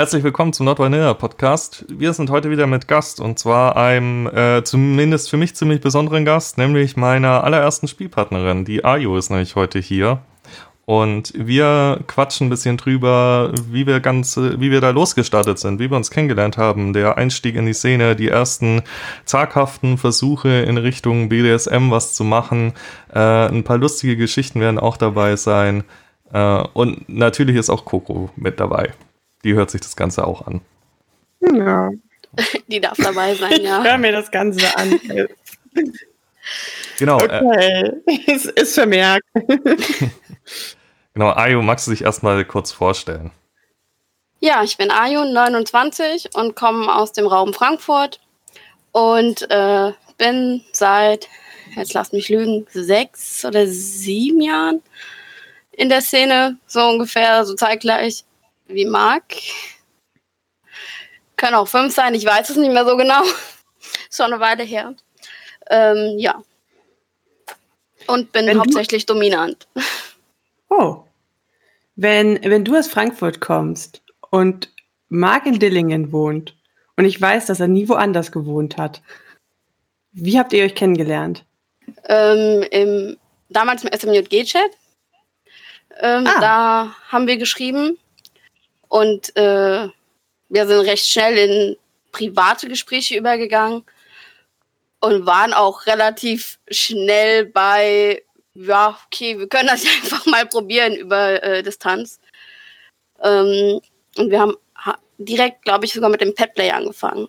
Herzlich willkommen zum Not Vanilla Podcast. Wir sind heute wieder mit Gast und zwar einem äh, zumindest für mich ziemlich besonderen Gast, nämlich meiner allerersten Spielpartnerin. Die Ayo ist nämlich heute hier. Und wir quatschen ein bisschen drüber, wie wir ganz, wie wir da losgestartet sind, wie wir uns kennengelernt haben, der Einstieg in die Szene, die ersten zaghaften Versuche in Richtung BDSM was zu machen. Äh, ein paar lustige Geschichten werden auch dabei sein. Äh, und natürlich ist auch Coco mit dabei. Die hört sich das Ganze auch an. Ja. Die darf dabei sein, ja. Hör mir das Ganze an. genau. Äh, okay, äh, es ist vermerkt. genau, Ayo, magst du dich erstmal kurz vorstellen? Ja, ich bin Ayo, 29 und komme aus dem Raum Frankfurt und äh, bin seit, jetzt lass mich lügen, sechs oder sieben Jahren in der Szene, so ungefähr, so zeitgleich wie Marc. Können auch fünf sein, ich weiß es nicht mehr so genau. Schon eine Weile her. Ähm, ja. Und bin wenn hauptsächlich du... dominant. Oh. Wenn, wenn du aus Frankfurt kommst und Marc in Dillingen wohnt und ich weiß, dass er nie woanders gewohnt hat, wie habt ihr euch kennengelernt? Ähm, im, damals im SMJG-Chat. Ähm, ah. Da haben wir geschrieben und äh, wir sind recht schnell in private Gespräche übergegangen und waren auch relativ schnell bei, ja, okay, wir können das einfach mal probieren über äh, Distanz. Ähm, und wir haben direkt, glaube ich, sogar mit dem Petplay angefangen.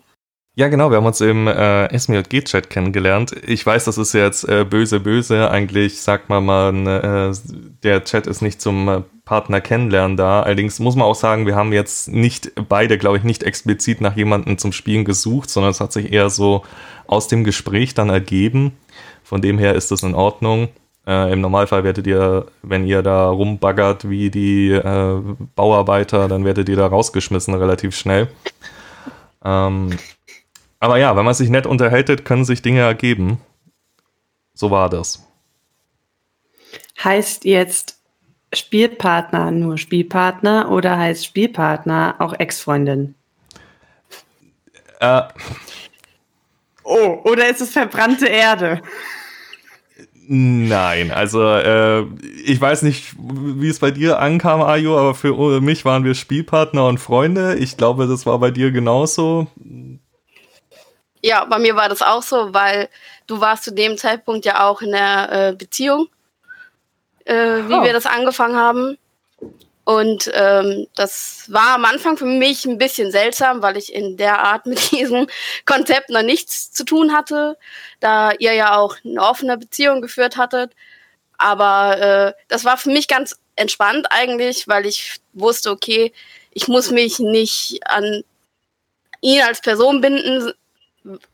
Ja, genau, wir haben uns im äh, SMJG-Chat kennengelernt. Ich weiß, das ist jetzt äh, böse, böse. Eigentlich sagt man mal, äh, der Chat ist nicht zum äh, Partner kennenlernen da. Allerdings muss man auch sagen, wir haben jetzt nicht beide, glaube ich, nicht explizit nach jemandem zum Spielen gesucht, sondern es hat sich eher so aus dem Gespräch dann ergeben. Von dem her ist das in Ordnung. Äh, Im Normalfall werdet ihr, wenn ihr da rumbaggert wie die äh, Bauarbeiter, dann werdet ihr da rausgeschmissen relativ schnell. Ähm, aber ja, wenn man sich nett unterhält, können sich Dinge ergeben. So war das. Heißt jetzt Spielpartner nur Spielpartner oder heißt Spielpartner auch Ex-Freundin? Äh. Oh, oder ist es verbrannte Erde? Nein, also äh, ich weiß nicht, wie es bei dir ankam, Ayo, aber für mich waren wir Spielpartner und Freunde. Ich glaube, das war bei dir genauso. Ja, bei mir war das auch so, weil du warst zu dem Zeitpunkt ja auch in der äh, Beziehung äh, wie oh. wir das angefangen haben. Und ähm, das war am Anfang für mich ein bisschen seltsam, weil ich in der Art mit diesem Konzept noch nichts zu tun hatte, da ihr ja auch eine offene Beziehung geführt hattet. Aber äh, das war für mich ganz entspannt eigentlich, weil ich wusste, okay, ich muss mich nicht an ihn als Person binden,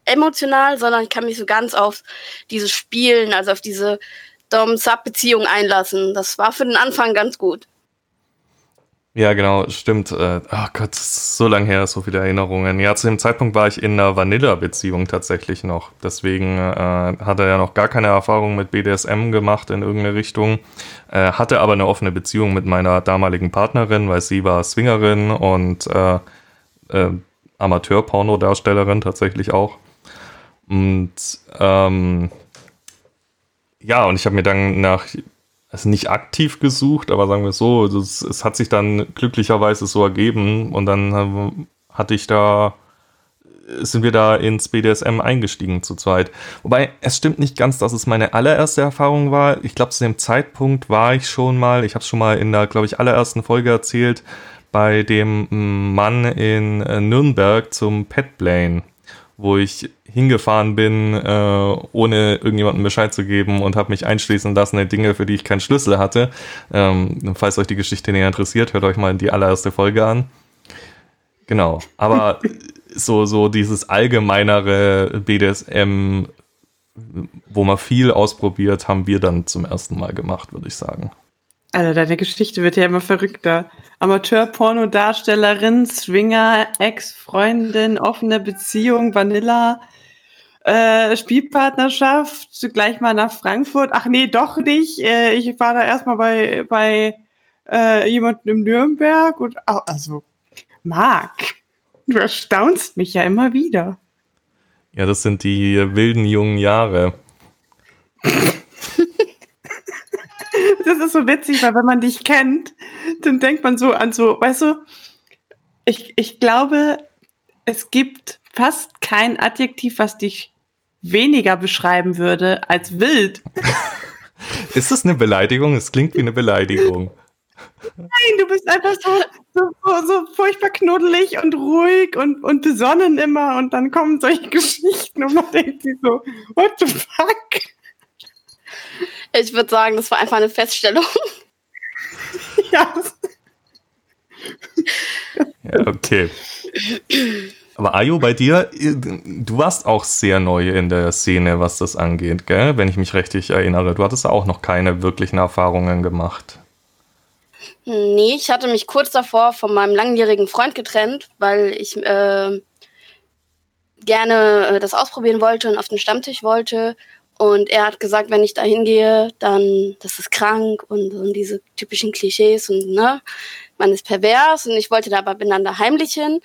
emotional, sondern ich kann mich so ganz auf dieses Spielen, also auf diese Dom-Sub-Beziehung einlassen. Das war für den Anfang ganz gut. Ja, genau, stimmt. Äh, oh Gott, so lange her, so viele Erinnerungen. Ja, zu dem Zeitpunkt war ich in einer Vanilla-Beziehung tatsächlich noch. Deswegen äh, hatte er ja noch gar keine Erfahrung mit BDSM gemacht in irgendeine Richtung. Äh, hatte aber eine offene Beziehung mit meiner damaligen Partnerin, weil sie war Swingerin und äh, äh, Amateur-Pornodarstellerin tatsächlich auch. Und ähm, ja, und ich habe mir dann nach, also nicht aktiv gesucht, aber sagen wir so, es, es hat sich dann glücklicherweise so ergeben und dann hatte ich da, sind wir da ins BDSM eingestiegen zu zweit. Wobei, es stimmt nicht ganz, dass es meine allererste Erfahrung war. Ich glaube, zu dem Zeitpunkt war ich schon mal, ich habe es schon mal in der, glaube ich, allerersten Folge erzählt, bei dem Mann in äh, Nürnberg zum Petplane wo ich hingefahren bin, äh, ohne irgendjemandem Bescheid zu geben und habe mich einschließen lassen in Dinge, für die ich keinen Schlüssel hatte. Ähm, falls euch die Geschichte näher interessiert, hört euch mal die allererste Folge an. Genau, aber so, so dieses allgemeinere BDSM, wo man viel ausprobiert, haben wir dann zum ersten Mal gemacht, würde ich sagen. Alter, deine Geschichte wird ja immer verrückter. Amateur-Pornodarstellerin, Swinger, Ex-Freundin, offene Beziehung, Vanilla, äh, Spielpartnerschaft, gleich mal nach Frankfurt. Ach nee, doch nicht. Äh, ich war da erstmal bei, bei äh, jemandem in Nürnberg und also Marc, du erstaunst mich ja immer wieder. Ja, das sind die wilden jungen Jahre. das ist so witzig, weil wenn man dich kennt, dann denkt man so an so, weißt du, ich, ich glaube, es gibt fast kein Adjektiv, was dich weniger beschreiben würde als wild. Ist das eine Beleidigung? Es klingt wie eine Beleidigung. Nein, du bist einfach so, so, so, furchtbar knuddelig und ruhig und, und besonnen immer und dann kommen solche Geschichten und man denkt sich so, what the fuck? Ich würde sagen, das war einfach eine Feststellung. ja. ja. Okay. Aber Ayo, bei dir, du warst auch sehr neu in der Szene, was das angeht, gell? Wenn ich mich richtig erinnere. Du hattest auch noch keine wirklichen Erfahrungen gemacht. Nee, ich hatte mich kurz davor von meinem langjährigen Freund getrennt, weil ich äh, gerne äh, das ausprobieren wollte und auf den Stammtisch wollte. Und er hat gesagt, wenn ich da hingehe, dann, das ist krank und, und diese typischen Klischees und, ne, man ist pervers und ich wollte da aber bin dann da heimlich hin,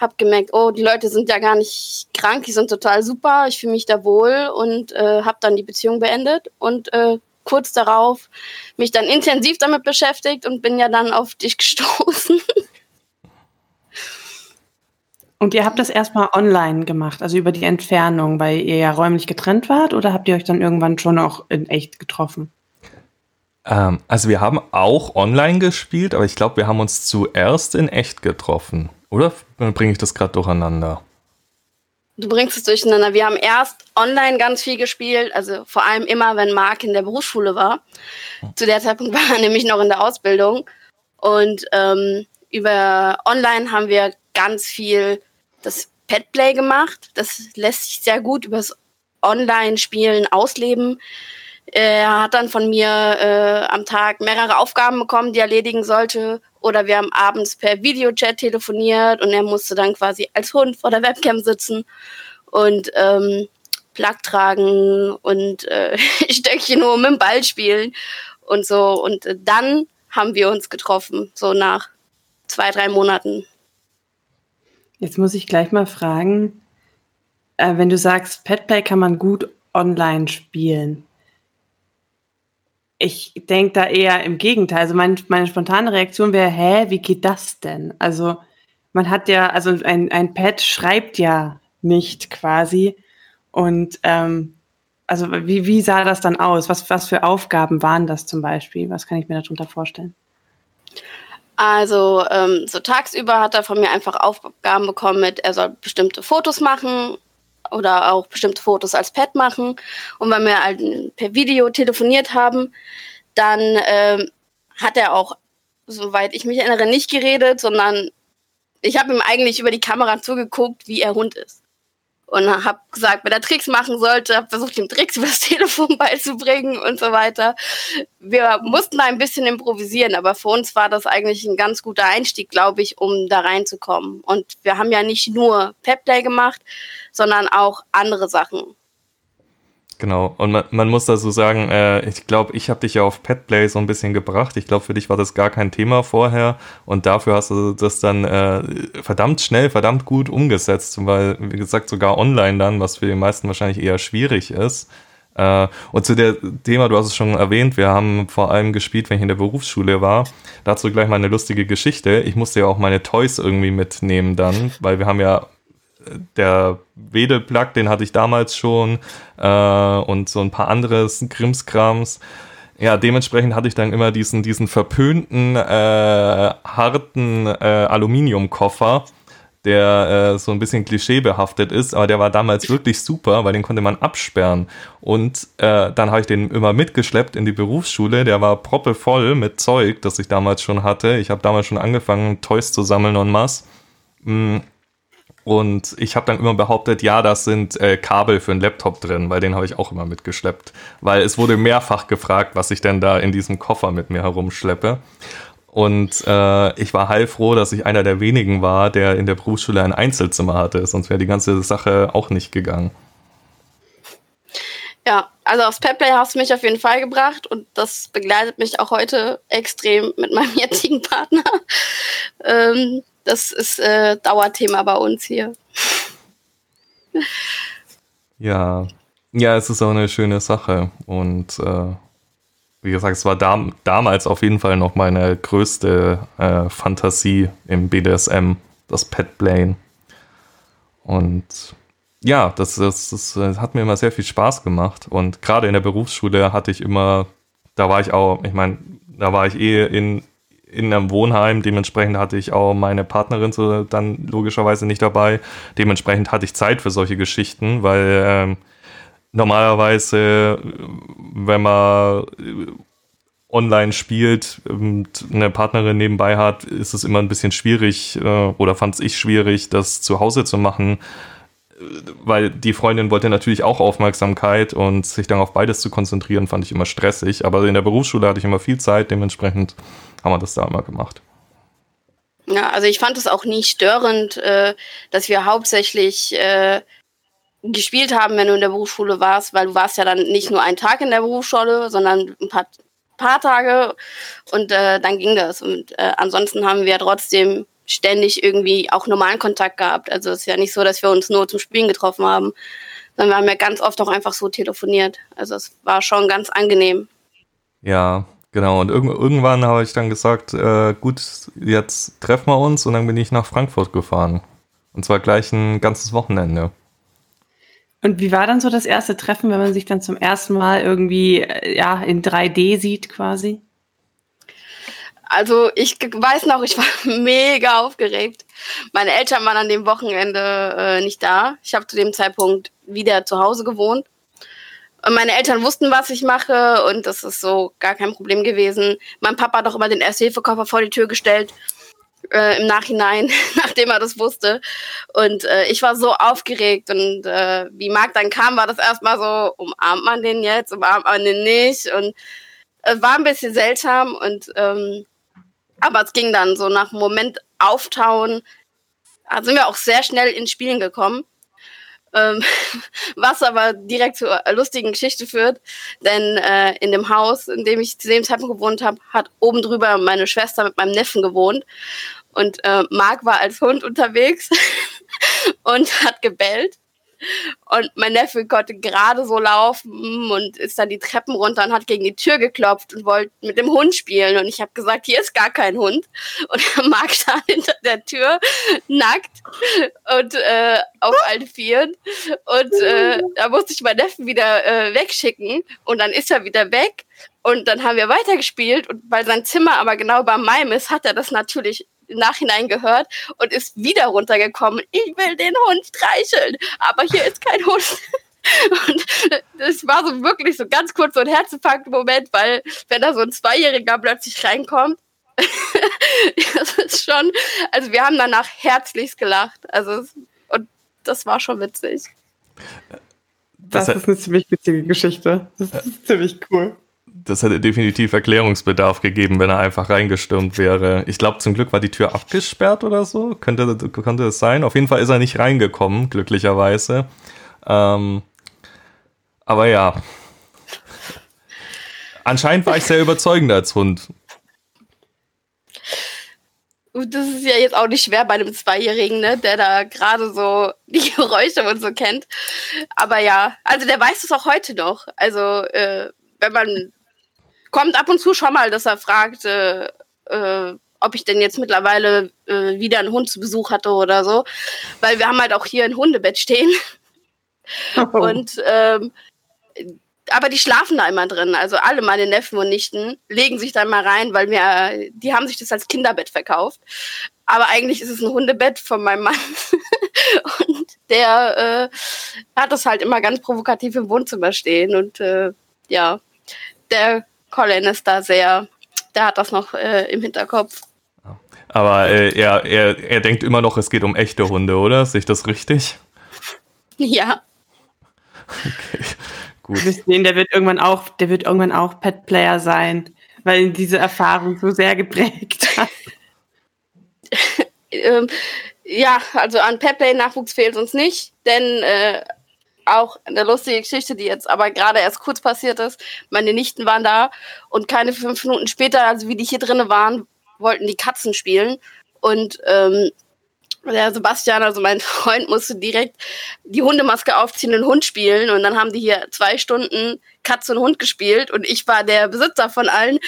hab gemerkt, oh, die Leute sind ja gar nicht krank, die sind total super, ich fühle mich da wohl und äh, habe dann die Beziehung beendet und äh, kurz darauf mich dann intensiv damit beschäftigt und bin ja dann auf dich gestoßen. Und ihr habt das erstmal online gemacht, also über die Entfernung, weil ihr ja räumlich getrennt wart oder habt ihr euch dann irgendwann schon auch in echt getroffen? Ähm, also wir haben auch online gespielt, aber ich glaube, wir haben uns zuerst in echt getroffen. Oder bringe ich das gerade durcheinander? Du bringst es durcheinander. Wir haben erst online ganz viel gespielt, also vor allem immer, wenn Marc in der Berufsschule war. Zu der Zeitpunkt war er nämlich noch in der Ausbildung. Und ähm, über online haben wir ganz viel das Petplay gemacht. Das lässt sich sehr gut übers Online-Spielen ausleben. Er hat dann von mir äh, am Tag mehrere Aufgaben bekommen, die er erledigen sollte. Oder wir haben abends per Videochat telefoniert und er musste dann quasi als Hund vor der Webcam sitzen und ähm, Plug tragen und äh, Stöckchen mit dem Ball spielen und so. Und äh, dann haben wir uns getroffen, so nach zwei, drei Monaten. Jetzt muss ich gleich mal fragen, äh, wenn du sagst, Petplay kann man gut online spielen ich denke da eher im Gegenteil. Also mein, meine spontane Reaktion wäre, hä, wie geht das denn? Also man hat ja, also ein, ein Pad schreibt ja nicht quasi. Und ähm, also wie, wie sah das dann aus? Was, was für Aufgaben waren das zum Beispiel? Was kann ich mir darunter vorstellen? Also ähm, so tagsüber hat er von mir einfach Aufgaben bekommen mit, er soll bestimmte Fotos machen oder auch bestimmte Fotos als Pad machen. Und wenn wir halt per Video telefoniert haben, dann ähm, hat er auch, soweit ich mich erinnere, nicht geredet, sondern ich habe ihm eigentlich über die Kamera zugeguckt, wie er Hund ist und habe gesagt, wenn er Tricks machen sollte, habe versucht, ihm Tricks übers Telefon beizubringen und so weiter. Wir mussten da ein bisschen improvisieren, aber für uns war das eigentlich ein ganz guter Einstieg, glaube ich, um da reinzukommen. Und wir haben ja nicht nur Pepplay gemacht, sondern auch andere Sachen. Genau, und man, man muss da so sagen, äh, ich glaube, ich habe dich ja auf Petplay so ein bisschen gebracht. Ich glaube, für dich war das gar kein Thema vorher und dafür hast du das dann äh, verdammt schnell, verdammt gut umgesetzt, weil, wie gesagt, sogar online dann, was für die meisten wahrscheinlich eher schwierig ist. Äh, und zu der Thema, du hast es schon erwähnt, wir haben vor allem gespielt, wenn ich in der Berufsschule war. Dazu gleich mal eine lustige Geschichte. Ich musste ja auch meine Toys irgendwie mitnehmen dann, weil wir haben ja der Wedel-Plug, den hatte ich damals schon äh, und so ein paar andere Krimskrams. Ja, dementsprechend hatte ich dann immer diesen, diesen verpönten, äh, harten äh, Aluminiumkoffer, der äh, so ein bisschen klischeebehaftet ist, aber der war damals wirklich super, weil den konnte man absperren. Und äh, dann habe ich den immer mitgeschleppt in die Berufsschule. Der war proppevoll mit Zeug, das ich damals schon hatte. Ich habe damals schon angefangen, Toys zu sammeln en masse. Und ich habe dann immer behauptet, ja, das sind äh, Kabel für einen Laptop drin, weil den habe ich auch immer mitgeschleppt. Weil es wurde mehrfach gefragt, was ich denn da in diesem Koffer mit mir herumschleppe. Und äh, ich war heilfroh, dass ich einer der wenigen war, der in der Berufsschule ein Einzelzimmer hatte, sonst wäre die ganze Sache auch nicht gegangen. Ja, also aufs Petplay hast du mich auf jeden Fall gebracht und das begleitet mich auch heute extrem mit meinem jetzigen Partner. ähm, Das ist äh, Dauerthema bei uns hier. Ja, ja, es ist auch eine schöne Sache und äh, wie gesagt, es war dam damals auf jeden Fall noch meine größte äh, Fantasie im BDSM, das Pet Plane. Und ja, das, das, das, hat mir immer sehr viel Spaß gemacht. Und gerade in der Berufsschule hatte ich immer, da war ich auch, ich meine, da war ich eh in, in einem Wohnheim, dementsprechend hatte ich auch meine Partnerin so dann logischerweise nicht dabei. Dementsprechend hatte ich Zeit für solche Geschichten, weil ähm, normalerweise, wenn man online spielt und eine Partnerin nebenbei hat, ist es immer ein bisschen schwierig äh, oder fand es ich schwierig, das zu Hause zu machen, weil die Freundin wollte natürlich auch Aufmerksamkeit und sich dann auf beides zu konzentrieren, fand ich immer stressig. Aber in der Berufsschule hatte ich immer viel Zeit, dementsprechend haben wir das da immer gemacht. Ja, also ich fand es auch nie störend, äh, dass wir hauptsächlich äh, gespielt haben, wenn du in der Berufsschule warst, weil du warst ja dann nicht nur einen Tag in der Berufsschule, sondern ein paar paar Tage und äh, dann ging das. Und äh, ansonsten haben wir trotzdem ständig irgendwie auch normalen Kontakt gehabt. Also es ist ja nicht so, dass wir uns nur zum Spielen getroffen haben, sondern wir haben ja ganz oft auch einfach so telefoniert. Also es war schon ganz angenehm. Ja, genau. Und irg irgendwann habe ich dann gesagt, äh, gut, jetzt treffen wir uns und dann bin ich nach Frankfurt gefahren. Und zwar gleich ein ganzes Wochenende. Und wie war dann so das erste Treffen, wenn man sich dann zum ersten Mal irgendwie äh, ja in 3D sieht quasi? Also ich weiß noch, ich war mega aufgeregt. Meine Eltern waren an dem Wochenende äh, nicht da. Ich habe zu dem Zeitpunkt wieder zu Hause gewohnt. Und meine Eltern wussten, was ich mache und das ist so gar kein Problem gewesen. Mein Papa hat doch immer den Erste-Hilfe-Koffer vor die Tür gestellt äh, im Nachhinein, nachdem er das wusste. Und äh, ich war so aufgeregt und äh, wie Marc dann kam, war das erstmal so, umarmt man den jetzt, umarmt man den nicht und es war ein bisschen seltsam und ähm, aber es ging dann so nach einem Moment auftauen, sind wir auch sehr schnell ins Spielen gekommen. Ähm, was aber direkt zur lustigen Geschichte führt, denn äh, in dem Haus, in dem ich zu dem Zeitpunkt gewohnt habe, hat oben drüber meine Schwester mit meinem Neffen gewohnt und äh, Marc war als Hund unterwegs und hat gebellt. Und mein Neffe konnte gerade so laufen und ist dann die Treppen runter und hat gegen die Tür geklopft und wollte mit dem Hund spielen. Und ich habe gesagt, hier ist gar kein Hund. Und Marc stand hinter der Tür, nackt und äh, auf allen Vieren. Und äh, da musste ich meinen Neffen wieder äh, wegschicken. Und dann ist er wieder weg. Und dann haben wir weitergespielt. Und weil sein Zimmer aber genau bei meinem ist, hat er das natürlich im Nachhinein gehört und ist wieder runtergekommen. Ich will den Hund streicheln, aber hier ist kein Hund. Und es war so wirklich so ganz kurz so ein herzinfarkt Moment, weil wenn da so ein Zweijähriger plötzlich reinkommt, das ist schon, also wir haben danach herzlichst gelacht. Also und das war schon witzig. Das, das ist eine ziemlich witzige Geschichte. Das ist ziemlich cool das hätte definitiv Erklärungsbedarf gegeben, wenn er einfach reingestürmt wäre. Ich glaube, zum Glück war die Tür abgesperrt oder so. Könnte, könnte es sein. Auf jeden Fall ist er nicht reingekommen, glücklicherweise. Ähm, aber ja. Anscheinend war ich sehr überzeugend als Hund. Das ist ja jetzt auch nicht schwer bei einem Zweijährigen, ne, der da gerade so die Geräusche und so kennt. Aber ja, also der weiß es auch heute noch. Also, äh, wenn man kommt ab und zu schon mal, dass er fragt, äh, äh, ob ich denn jetzt mittlerweile äh, wieder einen Hund zu Besuch hatte oder so. Weil wir haben halt auch hier ein Hundebett stehen. Oh. Und ähm, aber die schlafen da immer drin. Also alle meine Neffen und Nichten legen sich dann mal rein, weil wir, die haben sich das als Kinderbett verkauft. Aber eigentlich ist es ein Hundebett von meinem Mann. und der äh, hat das halt immer ganz provokativ im Wohnzimmer stehen. Und äh, ja, der Colin ist da sehr, der hat das noch äh, im Hinterkopf. Aber äh, er, er, er denkt immer noch, es geht um echte Hunde, oder? Sehe ich das richtig? Ja. Okay, gut. Sehen, der wird irgendwann auch, der wird irgendwann auch Pet Player sein, weil ihn diese Erfahrung so sehr geprägt hat. ähm, ja, also an Pet Play Nachwuchs fehlt uns nicht, denn äh, auch eine lustige Geschichte, die jetzt aber gerade erst kurz passiert ist. Meine Nichten waren da und keine fünf Minuten später, also wie die hier drinnen waren, wollten die Katzen spielen. Und ähm, der Sebastian, also mein Freund, musste direkt die Hundemaske aufziehen und Hund spielen. Und dann haben die hier zwei Stunden Katze und Hund gespielt. Und ich war der Besitzer von allen.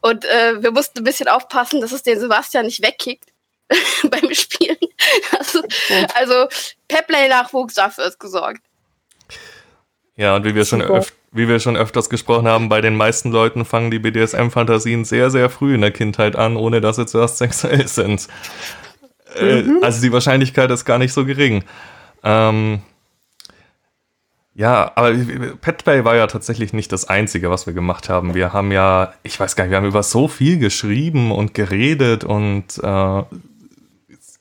Und äh, wir mussten ein bisschen aufpassen, dass es den Sebastian nicht wegkickt beim Spielen. Also, also Peplay-Nachwuchs dafür ist gesorgt. Ja, und wie wir, schon öf wie wir schon öfters gesprochen haben, bei den meisten Leuten fangen die BDSM-Fantasien sehr, sehr früh in der Kindheit an, ohne dass sie zuerst sexuell sind. Äh, mhm. also die Wahrscheinlichkeit ist gar nicht so gering. Ähm, ja, aber Petplay war ja tatsächlich nicht das Einzige, was wir gemacht haben. Wir haben ja, ich weiß gar nicht, wir haben über so viel geschrieben und geredet und äh,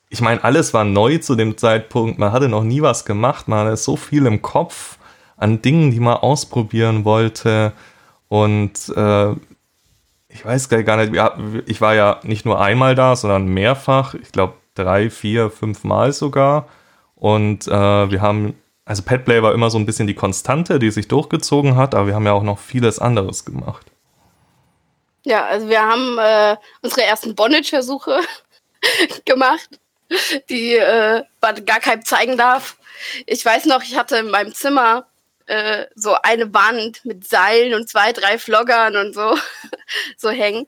ich meine, alles war neu zu dem Zeitpunkt. Man hatte noch nie was gemacht. Man hatte so viel im Kopf an Dingen, die man ausprobieren wollte. Und äh, ich weiß gar nicht, ich war ja nicht nur einmal da, sondern mehrfach. Ich glaube, drei, vier, fünf Mal sogar. Und äh, wir haben, also Petplay war immer so ein bisschen die Konstante, die sich durchgezogen hat, aber wir haben ja auch noch vieles anderes gemacht. Ja, also wir haben äh, unsere ersten Bondage-Versuche gemacht, die äh, gar keinem zeigen darf. Ich weiß noch, ich hatte in meinem Zimmer äh, so eine Wand mit Seilen und zwei, drei Floggern und so, so hängen.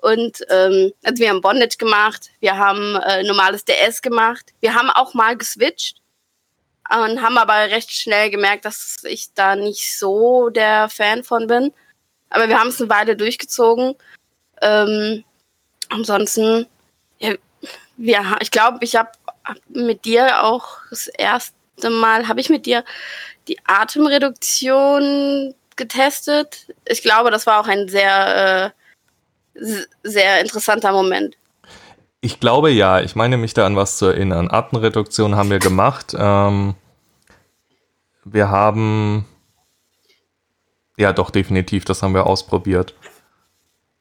Und ähm, also wir haben Bondage gemacht, wir haben äh, normales DS gemacht, wir haben auch mal geswitcht und haben aber recht schnell gemerkt, dass ich da nicht so der Fan von bin. Aber wir haben es eine Weile durchgezogen. Ähm, ansonsten, ja, wir, ich glaube, ich habe mit dir auch das erste Mal, habe ich mit dir die Atemreduktion getestet. Ich glaube, das war auch ein sehr äh, sehr interessanter Moment. Ich glaube ja, ich meine mich da an was zu erinnern. Atemreduktion haben wir gemacht. Ähm, wir haben, ja doch, definitiv, das haben wir ausprobiert.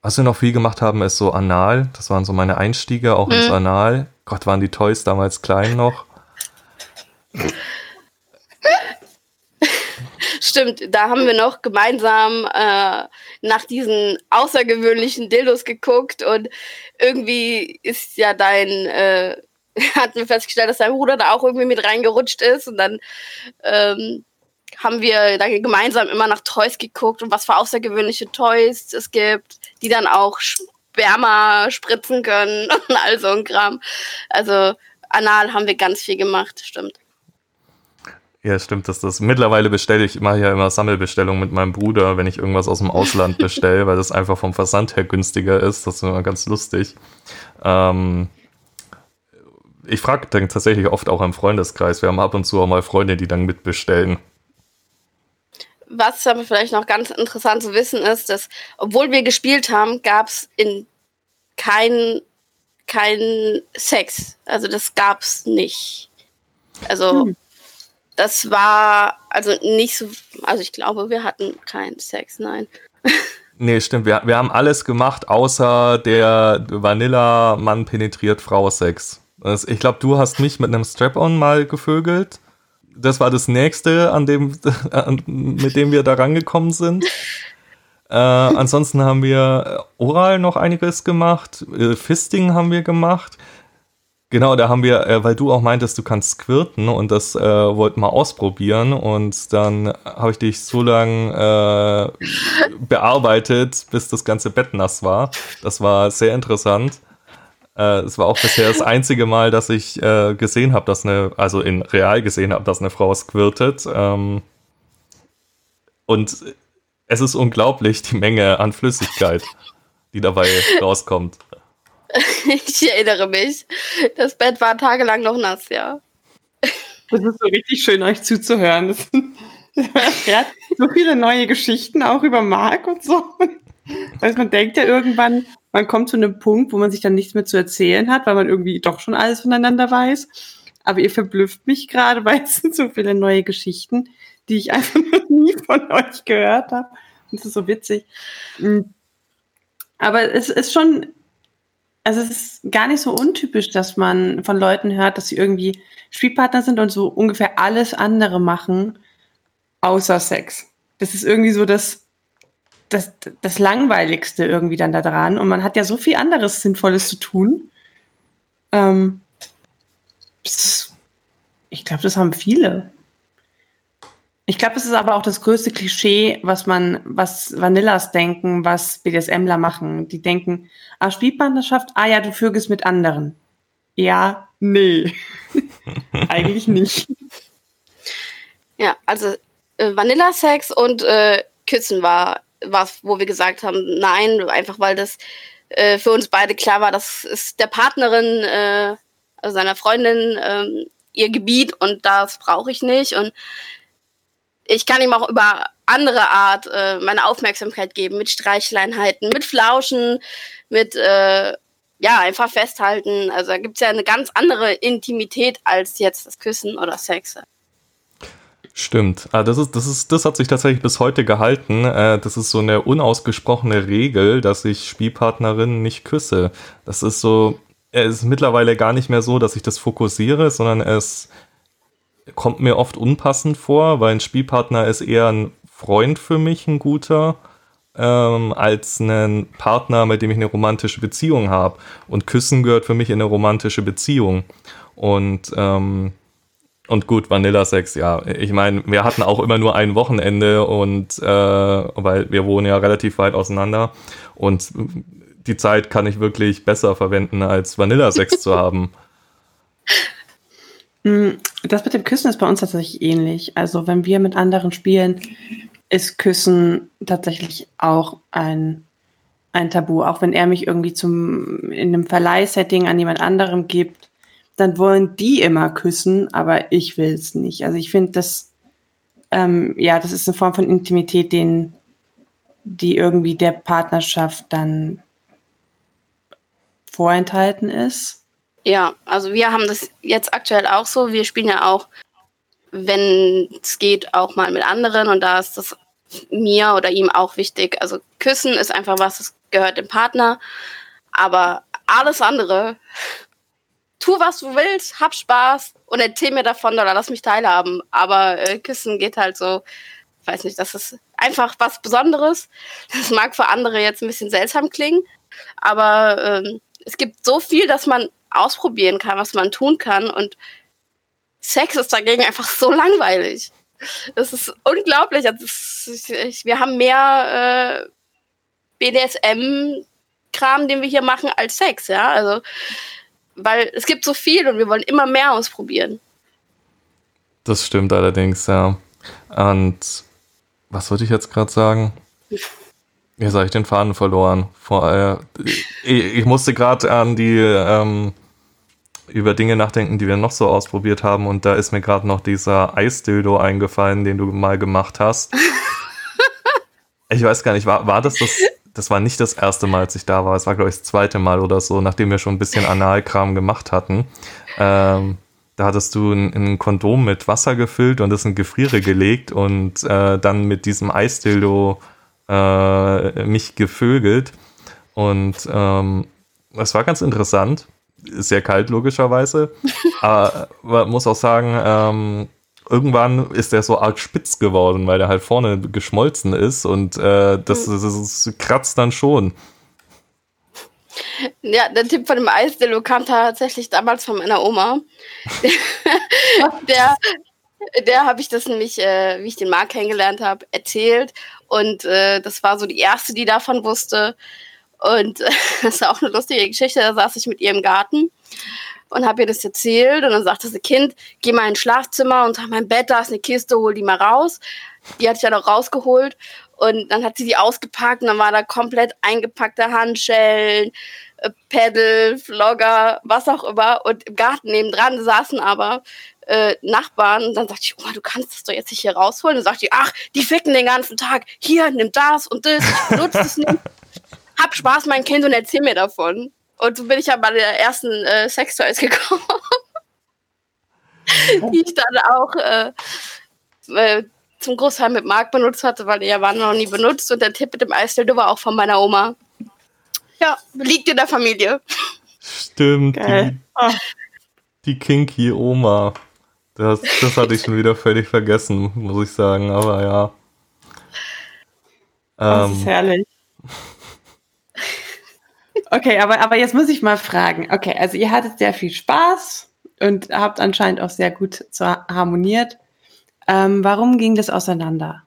Was wir noch viel gemacht haben, ist so Anal. Das waren so meine Einstiege auch mhm. ins Anal. Gott, waren die Toys damals klein noch. Stimmt, da haben wir noch gemeinsam äh, nach diesen außergewöhnlichen Dildos geguckt und irgendwie ist ja dein, äh, hatten wir festgestellt, dass dein Bruder da auch irgendwie mit reingerutscht ist und dann ähm, haben wir da gemeinsam immer nach Toys geguckt und was für außergewöhnliche Toys es gibt, die dann auch Sperma spritzen können und all so ein Kram. Also anal haben wir ganz viel gemacht, stimmt. Ja, stimmt, dass das mittlerweile bestelle ich immer ja immer Sammelbestellungen mit meinem Bruder, wenn ich irgendwas aus dem Ausland bestelle, weil das einfach vom Versand her günstiger ist. Das ist immer ganz lustig. Ähm, ich frage dann tatsächlich oft auch im Freundeskreis. Wir haben ab und zu auch mal Freunde, die dann mitbestellen. Was aber vielleicht noch ganz interessant zu wissen ist, dass, obwohl wir gespielt haben, gab es in keinen kein Sex. Also das gab es nicht. Also hm das war also nicht so, also ich glaube, wir hatten keinen Sex, nein. Nee, stimmt. Wir, wir haben alles gemacht, außer der Vanilla-Mann penetriert Frau-Sex. Ich glaube, du hast mich mit einem Strap-on mal gevögelt. Das war das nächste, an dem, mit dem wir da rangekommen sind. Äh, ansonsten haben wir oral noch einiges gemacht. Äh, Fisting haben wir gemacht. Genau, da haben wir, äh, weil du auch meintest, du kannst squirten und das äh, wollten wir ausprobieren und dann habe ich dich so lange äh, bearbeitet, bis das ganze Bett nass war. Das war sehr interessant. Äh, es war auch bisher das einzige Mal, dass ich äh, gesehen habe, dass eine, also in real gesehen habe, dass eine Frau squirtet. Ähm, und es ist unglaublich, die Menge an Flüssigkeit, die dabei rauskommt. ich erinnere mich. Das Bett war tagelang noch nass, ja. Das ist so richtig schön, euch zuzuhören. Er hat so viele neue Geschichten, auch über Marc und so. Weil man denkt ja irgendwann, man kommt zu einem Punkt, wo man sich dann nichts mehr zu erzählen hat, weil man irgendwie doch schon alles voneinander weiß. Aber ihr verblüfft mich gerade, weil es sind so viele neue Geschichten, die ich einfach noch nie von euch gehört habe. Das ist so witzig. Hm. Aber es ist schon also es ist gar nicht so untypisch, dass man von Leuten hört, dass sie irgendwie Spielpartner sind und so ungefähr alles andere machen, außer Sex. Das ist irgendwie so das, das, das Langweiligste irgendwie dann da dran. Und man hat ja so viel anderes Sinnvolles zu tun. Ähm, ich glaube, das haben viele. Ich glaube, es ist aber auch das größte Klischee, was man, was Vanillas denken, was BDSMler machen. Die denken, ah, Spielpartnerschaft, ah ja, du vögelst mit anderen. Ja, nee. Eigentlich nicht. Ja, also äh, Vanilla-Sex und äh, Küssen war was, wo wir gesagt haben, nein, einfach weil das äh, für uns beide klar war, das ist der Partnerin, äh, also seiner Freundin, äh, ihr Gebiet und das brauche ich nicht. Und ich kann ihm auch über andere Art äh, meine Aufmerksamkeit geben, mit Streicheleinheiten, mit Flauschen, mit äh, ja, einfach festhalten. Also da gibt es ja eine ganz andere Intimität als jetzt das Küssen oder Sex. Stimmt. Ah, das, ist, das, ist, das hat sich tatsächlich bis heute gehalten. Äh, das ist so eine unausgesprochene Regel, dass ich Spielpartnerinnen nicht küsse. Das ist so, es ist mittlerweile gar nicht mehr so, dass ich das fokussiere, sondern es kommt mir oft unpassend vor, weil ein Spielpartner ist eher ein Freund für mich, ein guter, ähm, als ein Partner, mit dem ich eine romantische Beziehung habe. Und Küssen gehört für mich in eine romantische Beziehung. Und ähm, und gut, Vanilla Sex, ja. Ich meine, wir hatten auch immer nur ein Wochenende und äh, weil wir wohnen ja relativ weit auseinander und die Zeit kann ich wirklich besser verwenden, als Vanilla Sex zu haben. Hm, das mit dem Küssen ist bei uns tatsächlich ähnlich. Also wenn wir mit anderen spielen, ist Küssen tatsächlich auch ein, ein Tabu. Auch wenn er mich irgendwie zum in einem Verleihsetting an jemand anderem gibt, dann wollen die immer küssen, aber ich will es nicht. Also ich finde, das, ähm, ja, das ist eine Form von Intimität, den, die irgendwie der Partnerschaft dann vorenthalten ist. Ja, also wir haben das jetzt aktuell auch so. Wir spielen ja auch, wenn es geht, auch mal mit anderen und da ist das mir oder ihm auch wichtig. Also küssen ist einfach was, das gehört dem Partner, aber alles andere tu, was du willst, hab Spaß und erzähl mir davon oder lass mich teilhaben. Aber äh, Küssen geht halt so, weiß nicht, das ist einfach was Besonderes. Das mag für andere jetzt ein bisschen seltsam klingen, aber ähm, es gibt so viel, dass man ausprobieren kann, was man tun kann und Sex ist dagegen einfach so langweilig. Das ist unglaublich. Also, das ist, ich, wir haben mehr äh, BDSM-Kram, den wir hier machen, als Sex, ja. Also weil es gibt so viel und wir wollen immer mehr ausprobieren. Das stimmt allerdings, ja. Und was wollte ich jetzt gerade sagen? Jetzt habe ich den Faden verloren. Vor, äh, ich, ich, musste gerade an die ähm, über Dinge nachdenken, die wir noch so ausprobiert haben. Und da ist mir gerade noch dieser Eisdildo eingefallen, den du mal gemacht hast. ich weiß gar nicht, war, war das das das war nicht das erste Mal, als ich da war. Es war, glaube ich, das zweite Mal oder so, nachdem wir schon ein bisschen Analkram gemacht hatten. Ähm, da hattest du ein, ein, Kondom mit Wasser gefüllt und das in Gefriere gelegt und äh, dann mit diesem Eisdildo äh, mich gevögelt. Und ähm, das war ganz interessant. Sehr kalt, logischerweise. Aber man muss auch sagen, ähm, irgendwann ist der so arg spitz geworden, weil der halt vorne geschmolzen ist und äh, das, das, das, kratzt dann schon. Ja, der Tipp von dem Eisdillo kam tatsächlich damals von meiner Oma. der, der habe ich das nämlich, äh, wie ich den Marc kennengelernt habe, erzählt. Und äh, das war so die erste, die davon wusste. Und das ist auch eine lustige Geschichte. Da saß ich mit ihr im Garten und habe ihr das erzählt und dann sagte sie, Kind, geh mal ins Schlafzimmer und sag, mein Bett, da ist eine Kiste, hol die mal raus. Die hatte ich dann auch rausgeholt und dann hat sie die ausgepackt und dann war da komplett eingepackte Handschellen, äh, Pedal, Vlogger, was auch immer und im Garten nebendran saßen aber äh, Nachbarn und dann sagte ich, oh, du kannst das doch jetzt nicht hier rausholen. Und dann sagte ich, ach, die ficken den ganzen Tag. Hier, nimm das und das, nutzt es nicht. Hab Spaß, mein Kind, und erzähl mir davon. Und so bin ich ja bei der ersten äh, Sextoys gekommen. die ich dann auch äh, äh, zum Großteil mit Marc benutzt hatte, weil der war noch nie benutzt. Und der Tipp mit dem Eisdildo war auch von meiner Oma. Ja, liegt in der Familie. Stimmt. Die, oh. die kinky Oma. Das, das hatte ich schon wieder völlig vergessen, muss ich sagen. Aber ja. Das ähm, ist herrlich. Okay, aber, aber jetzt muss ich mal fragen. Okay, also ihr hattet sehr viel Spaß und habt anscheinend auch sehr gut harmoniert. Ähm, warum ging das auseinander?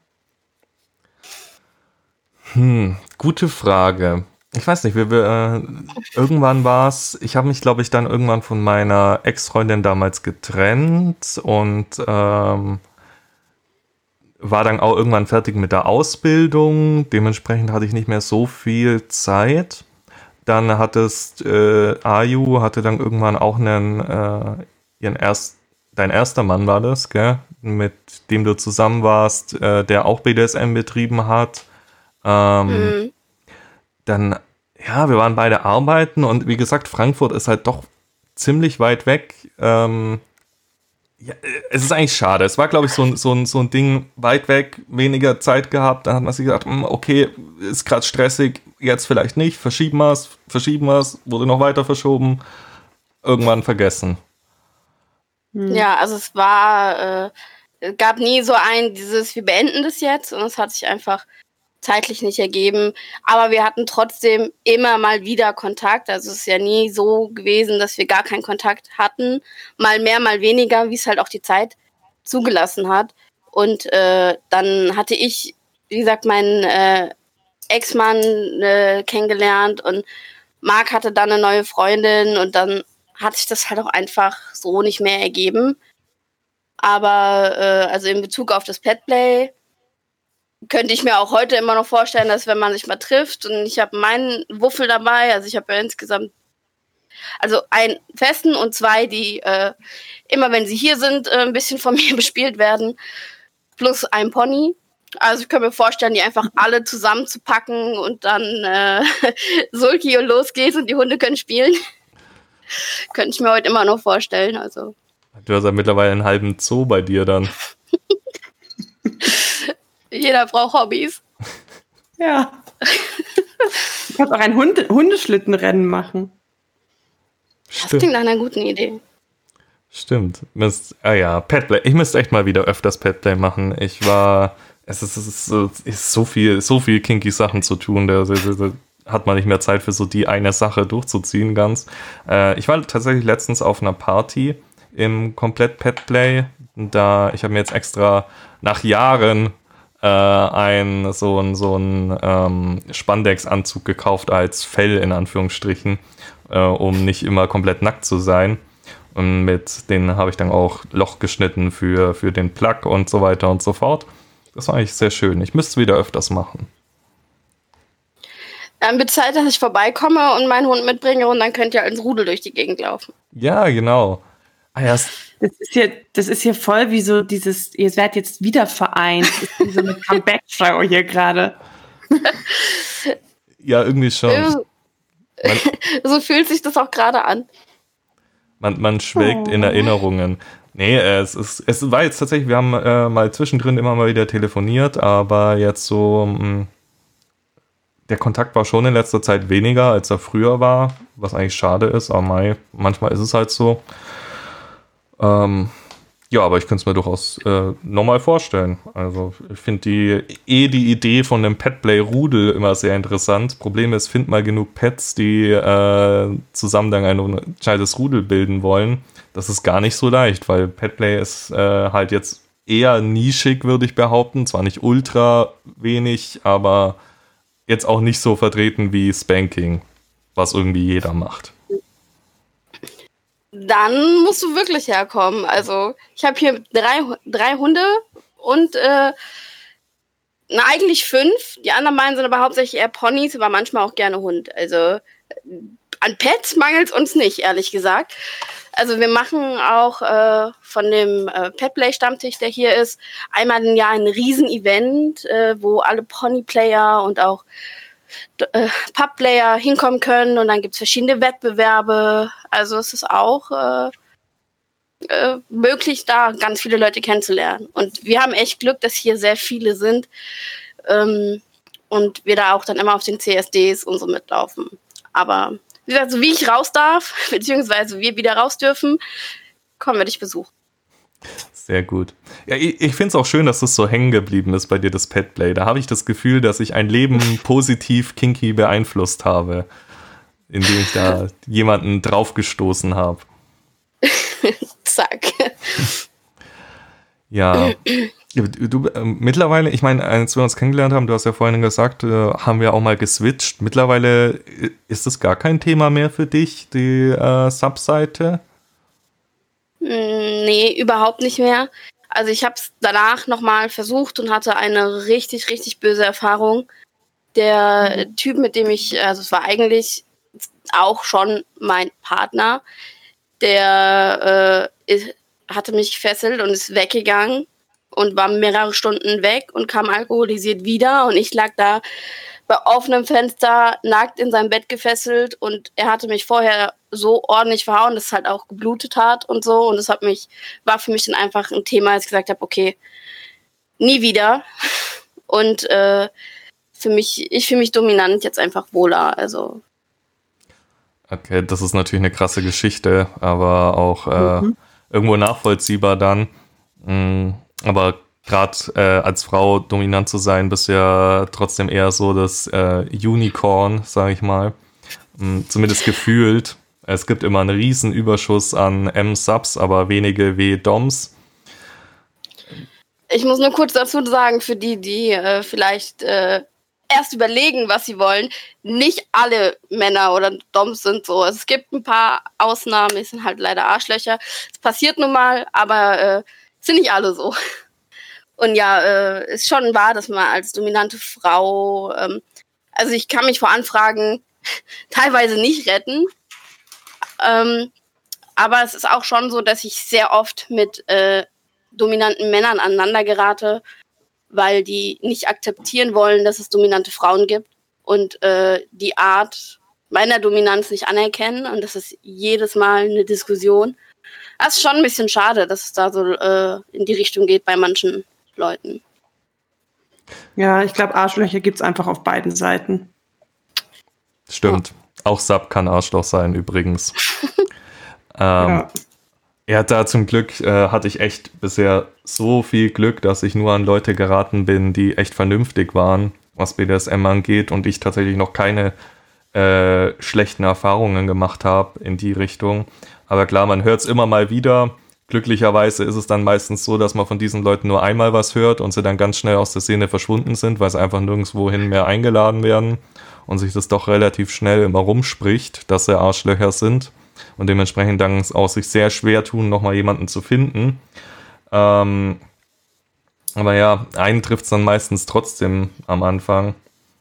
Hm, gute Frage. Ich weiß nicht, wir, wir, äh, irgendwann war es, ich habe mich, glaube ich, dann irgendwann von meiner Ex-Freundin damals getrennt und ähm, war dann auch irgendwann fertig mit der Ausbildung. Dementsprechend hatte ich nicht mehr so viel Zeit. Dann hattest äh, Ayu hatte dann irgendwann auch einen äh, ihren erst dein erster Mann war das, gell? Mit dem du zusammen warst, äh, der auch BDSM betrieben hat. Ähm, mhm. Dann, ja, wir waren beide arbeiten und wie gesagt, Frankfurt ist halt doch ziemlich weit weg. Ähm, ja, es ist eigentlich schade. Es war, glaube ich, so ein, so, ein, so ein Ding weit weg, weniger Zeit gehabt. Dann hat man sich gedacht, hm, okay, ist gerade stressig, jetzt vielleicht nicht, verschieben wir es, verschieben wir es, wurde noch weiter verschoben, irgendwann vergessen. Hm. Ja, also es war, äh, gab nie so ein, dieses, wir beenden das jetzt und es hat sich einfach zeitlich nicht ergeben. Aber wir hatten trotzdem immer mal wieder Kontakt. Also es ist ja nie so gewesen, dass wir gar keinen Kontakt hatten. Mal mehr, mal weniger, wie es halt auch die Zeit zugelassen hat. Und äh, dann hatte ich, wie gesagt, meinen äh, Ex-Mann äh, kennengelernt und Marc hatte dann eine neue Freundin und dann hat sich das halt auch einfach so nicht mehr ergeben. Aber äh, also in Bezug auf das Petplay könnte ich mir auch heute immer noch vorstellen, dass wenn man sich mal trifft und ich habe meinen Wuffel dabei, also ich habe ja insgesamt also einen festen und zwei, die äh, immer wenn sie hier sind, äh, ein bisschen von mir bespielt werden, plus ein Pony. Also ich kann mir vorstellen, die einfach alle zusammenzupacken und dann äh, Sulki und los geht's und die Hunde können spielen. Könnte ich mir heute immer noch vorstellen. Also. Du hast ja mittlerweile einen halben Zoo bei dir dann. Jeder braucht Hobbys. Ja. Du kannst auch ein Hund Hundeschlittenrennen machen. Stimmt. Das klingt nach einer guten Idee. Stimmt. Müsst, ah ja, Petplay. Ich müsste echt mal wieder öfters Petplay machen. Ich war. Es ist, es ist, so viel, so viel kinky Sachen zu tun. Da, da, da, hat man nicht mehr Zeit für so die eine Sache durchzuziehen ganz. Äh, ich war tatsächlich letztens auf einer Party im komplett Petplay. Da ich habe mir jetzt extra nach Jahren äh, ein so ein so ein ähm, Spandex-Anzug gekauft als Fell in Anführungsstrichen, äh, um nicht immer komplett nackt zu sein. Und mit denen habe ich dann auch Loch geschnitten für, für den Plug und so weiter und so fort. Das war eigentlich sehr schön. Ich müsste es wieder öfters machen. Dann wird Zeit, dass ich vorbeikomme und meinen Hund mitbringe und dann könnt ihr als Rudel durch die Gegend laufen. Ja, genau. Ah, ja, das ist hier, das ist hier voll wie so dieses, ihr seid jetzt wieder vereint. Das ist wie so eine Comeback-Show hier gerade. Ja, irgendwie schon. Man, so fühlt sich das auch gerade an. Man, man schwelgt oh. in Erinnerungen. Nee, es, ist, es war jetzt tatsächlich, wir haben äh, mal zwischendrin immer mal wieder telefoniert, aber jetzt so, mh, mm, der Kontakt war schon in letzter Zeit weniger, als er früher war, was eigentlich schade ist, aber mai, manchmal ist es halt so. Ähm, ja, aber ich könnte es mir durchaus äh, nochmal vorstellen. Also ich finde die eh die Idee von einem Petplay-Rudel immer sehr interessant. Problem ist, find mal genug Pets, die äh, zusammen dann ein gescheites Rudel bilden wollen. Das ist gar nicht so leicht, weil Petplay ist äh, halt jetzt eher nischig, würde ich behaupten. Zwar nicht ultra wenig, aber jetzt auch nicht so vertreten wie Spanking, was irgendwie jeder macht dann musst du wirklich herkommen. Also ich habe hier drei, drei Hunde und äh, na, eigentlich fünf. Die anderen beiden sind aber hauptsächlich eher Ponys, aber manchmal auch gerne Hund. Also an Pets mangelt es uns nicht, ehrlich gesagt. Also wir machen auch äh, von dem äh, Petplay-Stammtisch, der hier ist, einmal im Jahr ein Riesen-Event, äh, wo alle Pony-Player und auch äh, Pub-Player hinkommen können und dann gibt es verschiedene Wettbewerbe. Also es ist auch äh, äh, möglich, da ganz viele Leute kennenzulernen. Und wir haben echt Glück, dass hier sehr viele sind ähm, und wir da auch dann immer auf den CSDs und so mitlaufen. Aber wie gesagt, so wie ich raus darf, beziehungsweise wir wieder raus dürfen, kommen wir dich besuchen. Sehr gut. Ja, ich, ich finde es auch schön, dass das so hängen geblieben ist bei dir, das Petplay. Da habe ich das Gefühl, dass ich ein Leben positiv kinky beeinflusst habe. indem ich da jemanden draufgestoßen habe. Zack. Ja. Du, äh, mittlerweile, ich meine, als wir uns kennengelernt haben, du hast ja vorhin gesagt, äh, haben wir auch mal geswitcht. Mittlerweile äh, ist es gar kein Thema mehr für dich, die äh, Subseite? Mm, nee, überhaupt nicht mehr. Also ich habe es danach nochmal versucht und hatte eine richtig, richtig böse Erfahrung. Der mhm. Typ, mit dem ich, also es war eigentlich auch schon mein Partner, der äh, hatte mich gefesselt und ist weggegangen und war mehrere Stunden weg und kam alkoholisiert wieder. Und ich lag da bei offenem Fenster nackt in seinem Bett gefesselt. Und er hatte mich vorher so ordentlich verhauen, dass es halt auch geblutet hat und so. Und das hat mich war für mich dann einfach ein Thema, als ich gesagt habe, okay, nie wieder. Und äh, für mich ich fühle mich dominant jetzt einfach wohler, also. Okay, das ist natürlich eine krasse Geschichte, aber auch äh, mhm. irgendwo nachvollziehbar dann. Mhm aber gerade äh, als Frau dominant zu sein, bist du ja trotzdem eher so das äh, Unicorn, sag ich mal. Mhm, zumindest gefühlt. Es gibt immer einen riesen Überschuss an M-Subs, aber wenige W-Doms. Ich muss nur kurz dazu sagen, für die, die äh, vielleicht äh, erst überlegen, was sie wollen, nicht alle Männer oder Doms sind so. Es gibt ein paar Ausnahmen, die sind halt leider Arschlöcher. Es passiert nun mal, aber äh, sind nicht alle so. Und ja, äh, ist schon wahr, dass man als dominante Frau, ähm, also ich kann mich vor Anfragen teilweise nicht retten. Ähm, aber es ist auch schon so, dass ich sehr oft mit äh, dominanten Männern aneinander gerate, weil die nicht akzeptieren wollen, dass es dominante Frauen gibt und äh, die Art meiner Dominanz nicht anerkennen. Und das ist jedes Mal eine Diskussion. Das ist schon ein bisschen schade, dass es da so äh, in die Richtung geht bei manchen Leuten. Ja, ich glaube, Arschlöcher gibt es einfach auf beiden Seiten. Stimmt. Ja. Auch Sub kann Arschloch sein, übrigens. ähm, ja. Ja, da zum Glück äh, hatte ich echt bisher so viel Glück, dass ich nur an Leute geraten bin, die echt vernünftig waren, was BDSM angeht und ich tatsächlich noch keine äh, schlechten Erfahrungen gemacht habe in die Richtung. Aber klar, man hört es immer mal wieder. Glücklicherweise ist es dann meistens so, dass man von diesen Leuten nur einmal was hört und sie dann ganz schnell aus der Szene verschwunden sind, weil sie einfach nirgendwohin mehr eingeladen werden und sich das doch relativ schnell immer rumspricht, dass sie Arschlöcher sind und dementsprechend dann auch sich sehr schwer tun, nochmal jemanden zu finden. Ähm, aber ja, einen trifft es dann meistens trotzdem am Anfang.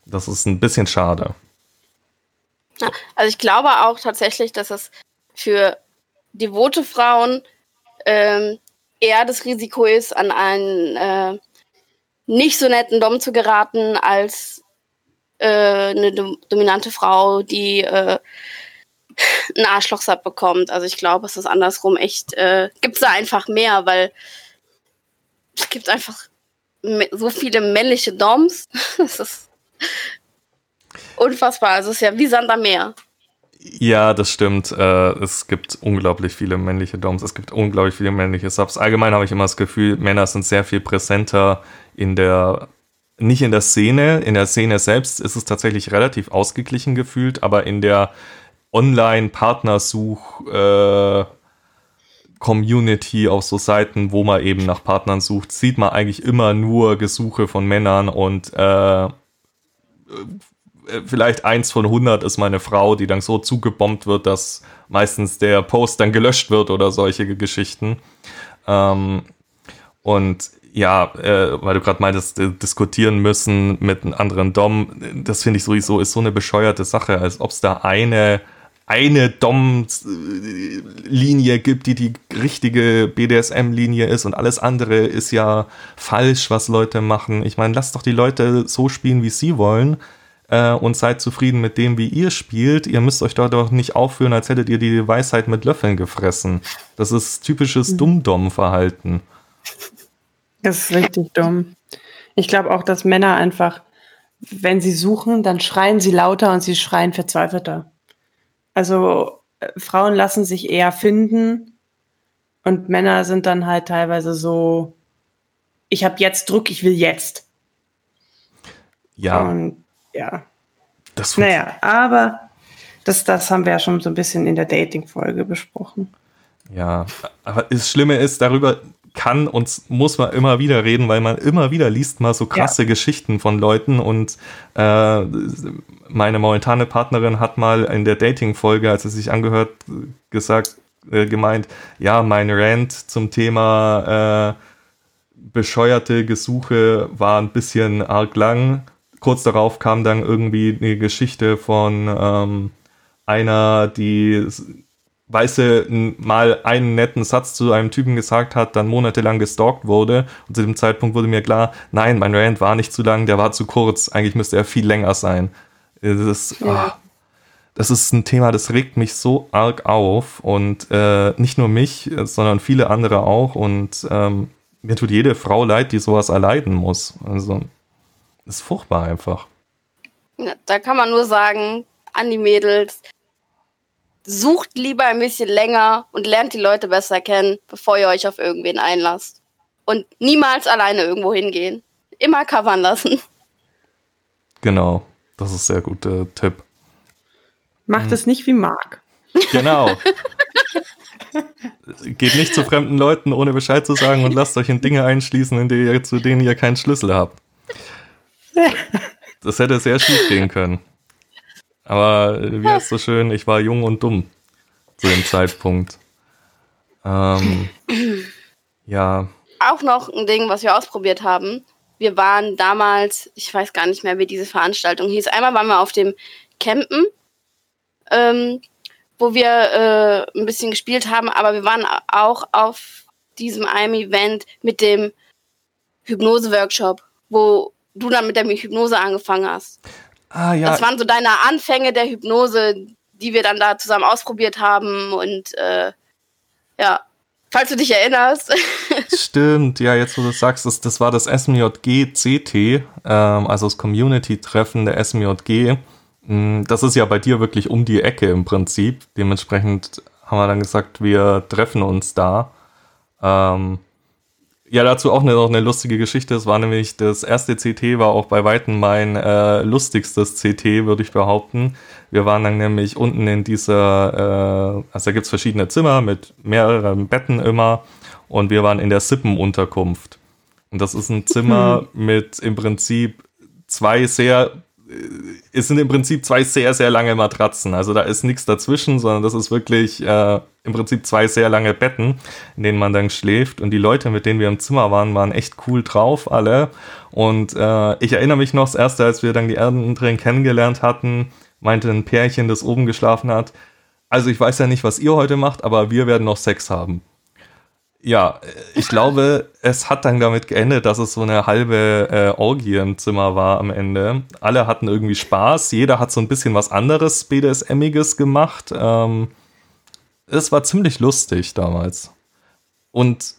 Das ist ein bisschen schade. Also ich glaube auch tatsächlich, dass es für devote Frauen ähm, eher das Risiko ist, an einen äh, nicht so netten Dom zu geraten, als äh, eine do dominante Frau, die äh, einen Arschlochsab bekommt. Also ich glaube, es ist andersrum echt, äh, gibt es da einfach mehr, weil es gibt einfach so viele männliche Doms. das ist unfassbar. Also es ist ja wie Sand am Meer. Ja, das stimmt. Äh, es gibt unglaublich viele männliche Doms, es gibt unglaublich viele männliche Subs. Allgemein habe ich immer das Gefühl, Männer sind sehr viel präsenter in der, nicht in der Szene. In der Szene selbst ist es tatsächlich relativ ausgeglichen gefühlt, aber in der Online-Partnersuch- äh, Community auf so Seiten, wo man eben nach Partnern sucht, sieht man eigentlich immer nur Gesuche von Männern und äh, vielleicht eins von 100 ist meine Frau, die dann so zugebombt wird, dass meistens der Post dann gelöscht wird oder solche Geschichten. Ähm, und ja, äh, weil du gerade meintest, äh, diskutieren müssen mit einem anderen Dom, das finde ich sowieso ist so eine bescheuerte Sache, als ob es da eine eine Dom-Linie gibt, die die richtige BDSM-Linie ist und alles andere ist ja falsch, was Leute machen. Ich meine, lasst doch die Leute so spielen, wie sie wollen äh, und seid zufrieden mit dem, wie ihr spielt. Ihr müsst euch da doch nicht aufführen, als hättet ihr die Weisheit mit Löffeln gefressen. Das ist typisches mhm. Dumm-Dom-Verhalten. Das ist richtig dumm. Ich glaube auch, dass Männer einfach, wenn sie suchen, dann schreien sie lauter und sie schreien verzweifelter. Also äh, Frauen lassen sich eher finden und Männer sind dann halt teilweise so, ich habe jetzt Druck, ich will jetzt. Ja. Und ja. Das naja, aber Das, das haben wir ja schon so ein bisschen in der Dating-Folge besprochen. Ja, aber das Schlimme ist, darüber kann und muss man immer wieder reden, weil man immer wieder liest mal so krasse ja. Geschichten von Leuten und äh, meine momentane Partnerin hat mal in der Dating-Folge, als sie sich angehört, gesagt, äh, gemeint, ja, mein Rant zum Thema äh, bescheuerte Gesuche war ein bisschen arg lang. Kurz darauf kam dann irgendwie eine Geschichte von ähm, einer, die Weiße mal einen netten Satz zu einem Typen gesagt hat, dann monatelang gestalkt wurde. Und zu dem Zeitpunkt wurde mir klar, nein, mein Rant war nicht zu lang, der war zu kurz. Eigentlich müsste er viel länger sein. Das ist, ja. oh, das ist ein Thema, das regt mich so arg auf. Und äh, nicht nur mich, sondern viele andere auch. Und ähm, mir tut jede Frau leid, die sowas erleiden muss. Also, ist furchtbar einfach. Ja, da kann man nur sagen, an die Mädels, sucht lieber ein bisschen länger und lernt die Leute besser kennen, bevor ihr euch auf irgendwen einlasst. Und niemals alleine irgendwo hingehen. Immer covern lassen. Genau, das ist ein sehr guter Tipp. Macht hm. es nicht wie Marc. Genau. Geht nicht zu fremden Leuten, ohne Bescheid zu sagen und lasst euch in Dinge einschließen, in ihr, zu denen ihr keinen Schlüssel habt. Das hätte sehr schief gehen können. Aber wie heißt so schön, ich war jung und dumm zu dem Zeitpunkt. Ähm, ja. Auch noch ein Ding, was wir ausprobiert haben. Wir waren damals, ich weiß gar nicht mehr, wie diese Veranstaltung hieß. Einmal waren wir auf dem Campen, ähm, wo wir äh, ein bisschen gespielt haben, aber wir waren auch auf diesem einem Event mit dem Hypnose-Workshop, wo du dann mit der Hypnose angefangen hast. Ah, ja. Das waren so deine Anfänge der Hypnose, die wir dann da zusammen ausprobiert haben. Und äh, ja, falls du dich erinnerst. Stimmt, ja, jetzt wo du sagst, das, das war das SMJG-CT, ähm, also das Community-Treffen der SMJG. Mm, das ist ja bei dir wirklich um die Ecke im Prinzip. Dementsprechend haben wir dann gesagt, wir treffen uns da. Ähm, ja, dazu auch eine, noch eine lustige Geschichte. Es war nämlich das erste CT, war auch bei Weitem mein äh, lustigstes CT, würde ich behaupten. Wir waren dann nämlich unten in dieser, äh, also da gibt's verschiedene Zimmer mit mehreren Betten immer und wir waren in der Sippenunterkunft. Und das ist ein Zimmer mhm. mit im Prinzip zwei sehr es sind im Prinzip zwei sehr, sehr lange Matratzen. Also da ist nichts dazwischen, sondern das ist wirklich äh, im Prinzip zwei sehr lange Betten, in denen man dann schläft. Und die Leute, mit denen wir im Zimmer waren, waren echt cool drauf, alle. Und äh, ich erinnere mich noch, das erste, als wir dann die anderen kennengelernt hatten, meinte ein Pärchen, das oben geschlafen hat, also ich weiß ja nicht, was ihr heute macht, aber wir werden noch Sex haben. Ja, ich glaube, es hat dann damit geendet, dass es so eine halbe äh, Orgie im Zimmer war am Ende. Alle hatten irgendwie Spaß, jeder hat so ein bisschen was anderes BDSMiges gemacht. Ähm, es war ziemlich lustig damals. Und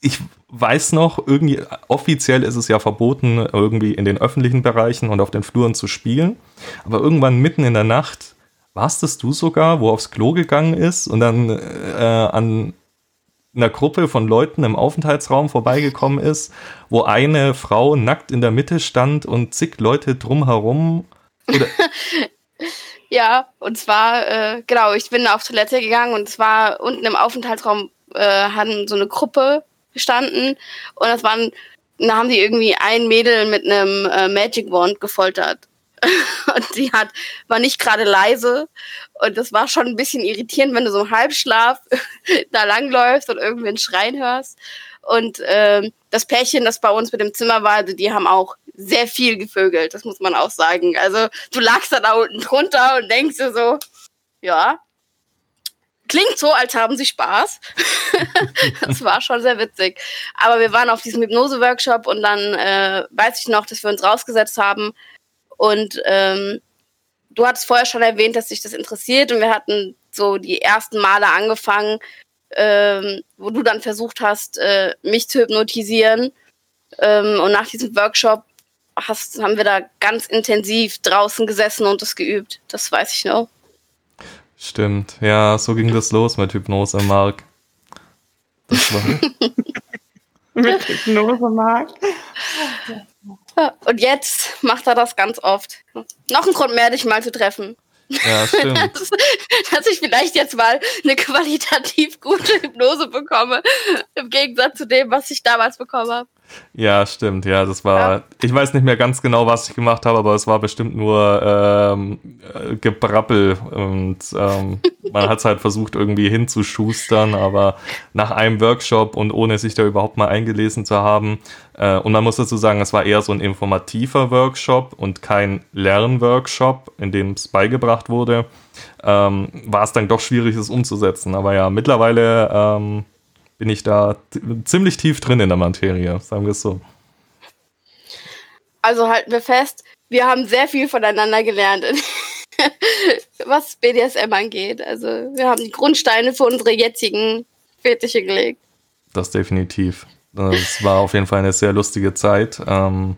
ich weiß noch, irgendwie offiziell ist es ja verboten, irgendwie in den öffentlichen Bereichen und auf den Fluren zu spielen. Aber irgendwann mitten in der Nacht warst es du sogar, wo aufs Klo gegangen ist und dann äh, an einer Gruppe von Leuten im Aufenthaltsraum vorbeigekommen ist, wo eine Frau nackt in der Mitte stand und zig Leute drumherum. ja, und zwar, äh, genau, ich bin auf Toilette gegangen und zwar unten im Aufenthaltsraum äh, hatten so eine Gruppe gestanden und das waren, da haben die irgendwie ein Mädel mit einem äh, Magic Wand gefoltert. und die hat, war nicht gerade leise. Und das war schon ein bisschen irritierend, wenn du so im Halbschlaf da langläufst und irgendwie einen Schreien hörst. Und ähm, das Pärchen, das bei uns mit dem Zimmer war, also die haben auch sehr viel gevögelt, das muss man auch sagen. Also du lagst da, da unten drunter und denkst dir so, ja, klingt so, als haben sie Spaß. das war schon sehr witzig. Aber wir waren auf diesem Hypnose-Workshop und dann äh, weiß ich noch, dass wir uns rausgesetzt haben und ähm, du hattest vorher schon erwähnt, dass dich das interessiert und wir hatten so die ersten Male angefangen, ähm, wo du dann versucht hast, äh, mich zu hypnotisieren. Ähm, und nach diesem Workshop hast, haben wir da ganz intensiv draußen gesessen und das geübt. Das weiß ich noch. Stimmt, ja, so ging das los mit Hypnose, Mark. Das war mit Hypnose, Mark. Und jetzt macht er das ganz oft. Noch ein Grund mehr, dich mal zu treffen. Ja, stimmt. dass, dass ich vielleicht jetzt mal eine qualitativ gute Hypnose bekomme, im Gegensatz zu dem, was ich damals bekommen habe. Ja, stimmt. Ja, das war. Ja. Ich weiß nicht mehr ganz genau, was ich gemacht habe, aber es war bestimmt nur ähm, äh, Gebrappel und ähm, man hat es halt versucht irgendwie hinzuschustern, aber nach einem Workshop und ohne sich da überhaupt mal eingelesen zu haben. Äh, und man muss dazu sagen, es war eher so ein informativer Workshop und kein Lernworkshop, in dem es beigebracht wurde. Ähm, war es dann doch schwierig, es umzusetzen. Aber ja, mittlerweile ähm, bin ich da ziemlich tief drin in der Materie, sagen wir es so. Also halten wir fest, wir haben sehr viel voneinander gelernt, was BDSM angeht. Also wir haben die Grundsteine für unsere jetzigen Fetische gelegt. Das definitiv. Es war auf jeden Fall eine sehr lustige Zeit. Ähm,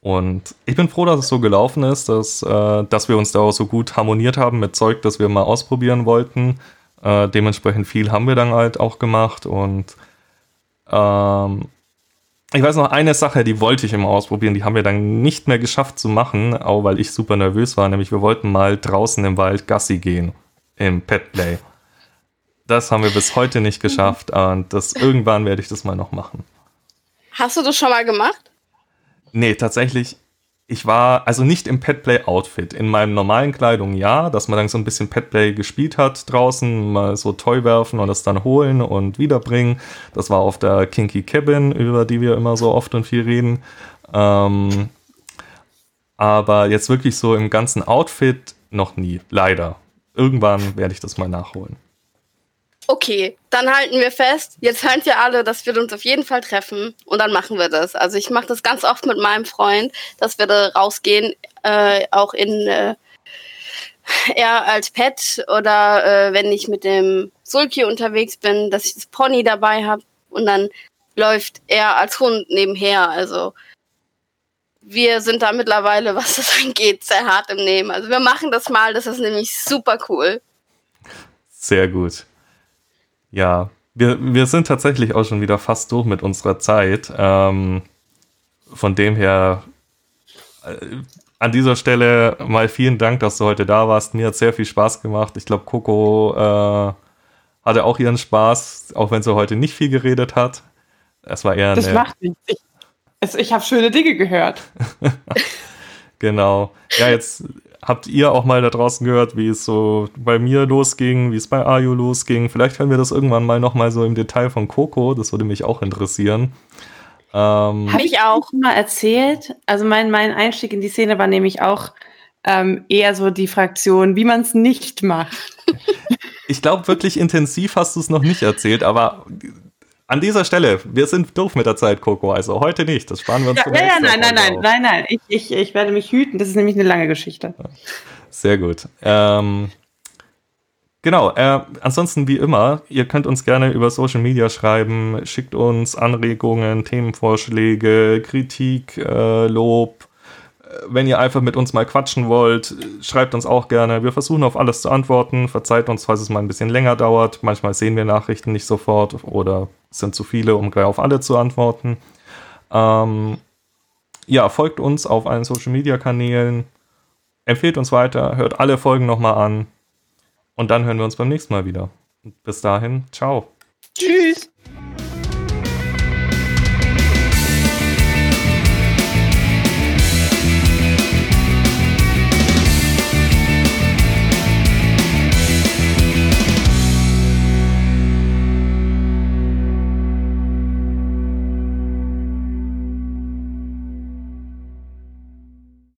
und ich bin froh, dass es so gelaufen ist, dass, äh, dass wir uns da auch so gut harmoniert haben mit Zeug, das wir mal ausprobieren wollten. Äh, dementsprechend viel haben wir dann halt auch gemacht und ähm, ich weiß noch eine Sache, die wollte ich immer ausprobieren, die haben wir dann nicht mehr geschafft zu machen, auch weil ich super nervös war, nämlich wir wollten mal draußen im Wald Gassi gehen im Petplay. Das haben wir bis heute nicht geschafft und das irgendwann werde ich das mal noch machen. Hast du das schon mal gemacht? Nee, tatsächlich ich war also nicht im Petplay-Outfit. In meinem normalen Kleidung ja, dass man dann so ein bisschen Petplay gespielt hat draußen, mal so Toy werfen und das dann holen und wiederbringen. Das war auf der Kinky Cabin, über die wir immer so oft und viel reden. Ähm, aber jetzt wirklich so im ganzen Outfit noch nie, leider. Irgendwann werde ich das mal nachholen. Okay, dann halten wir fest, jetzt hören ihr alle, dass wir uns auf jeden Fall treffen und dann machen wir das. Also ich mache das ganz oft mit meinem Freund, dass wir da rausgehen, äh, auch in äh, er als Pet oder äh, wenn ich mit dem Sulki unterwegs bin, dass ich das Pony dabei habe und dann läuft er als Hund nebenher. Also wir sind da mittlerweile, was das angeht, sehr hart im Nehmen. Also wir machen das mal, das ist nämlich super cool. Sehr gut. Ja, wir, wir sind tatsächlich auch schon wieder fast durch mit unserer Zeit. Ähm, von dem her, äh, an dieser Stelle mal vielen Dank, dass du heute da warst. Mir hat sehr viel Spaß gemacht. Ich glaube, Coco äh, hatte auch ihren Spaß, auch wenn sie heute nicht viel geredet hat. Es war eher Das macht nichts. Ich, also ich habe schöne Dinge gehört. genau. Ja, jetzt habt ihr auch mal da draußen gehört, wie es so bei mir losging, wie es bei Ayu losging. Vielleicht hören wir das irgendwann mal nochmal so im Detail von Coco. Das würde mich auch interessieren. Ähm, Habe ich auch mal erzählt. Also mein, mein Einstieg in die Szene war nämlich auch ähm, eher so die Fraktion, wie man es nicht macht. ich glaube, wirklich intensiv hast du es noch nicht erzählt, aber an dieser Stelle, wir sind doof mit der Zeit, Coco. Also heute nicht. Das sparen wir uns ja, ja, ja, nein, nein, nein, nein, nein. Ich, ich, ich werde mich hüten. Das ist nämlich eine lange Geschichte. Sehr gut. Ähm, genau. Äh, ansonsten wie immer, ihr könnt uns gerne über Social Media schreiben. Schickt uns Anregungen, Themenvorschläge, Kritik, äh, Lob wenn ihr einfach mit uns mal quatschen wollt, schreibt uns auch gerne. Wir versuchen auf alles zu antworten. Verzeiht uns, falls es mal ein bisschen länger dauert. Manchmal sehen wir Nachrichten nicht sofort oder sind zu viele, um gleich auf alle zu antworten. Ähm, ja, folgt uns auf allen Social Media Kanälen. Empfehlt uns weiter, hört alle Folgen nochmal an. Und dann hören wir uns beim nächsten Mal wieder. Bis dahin, ciao. Tschüss.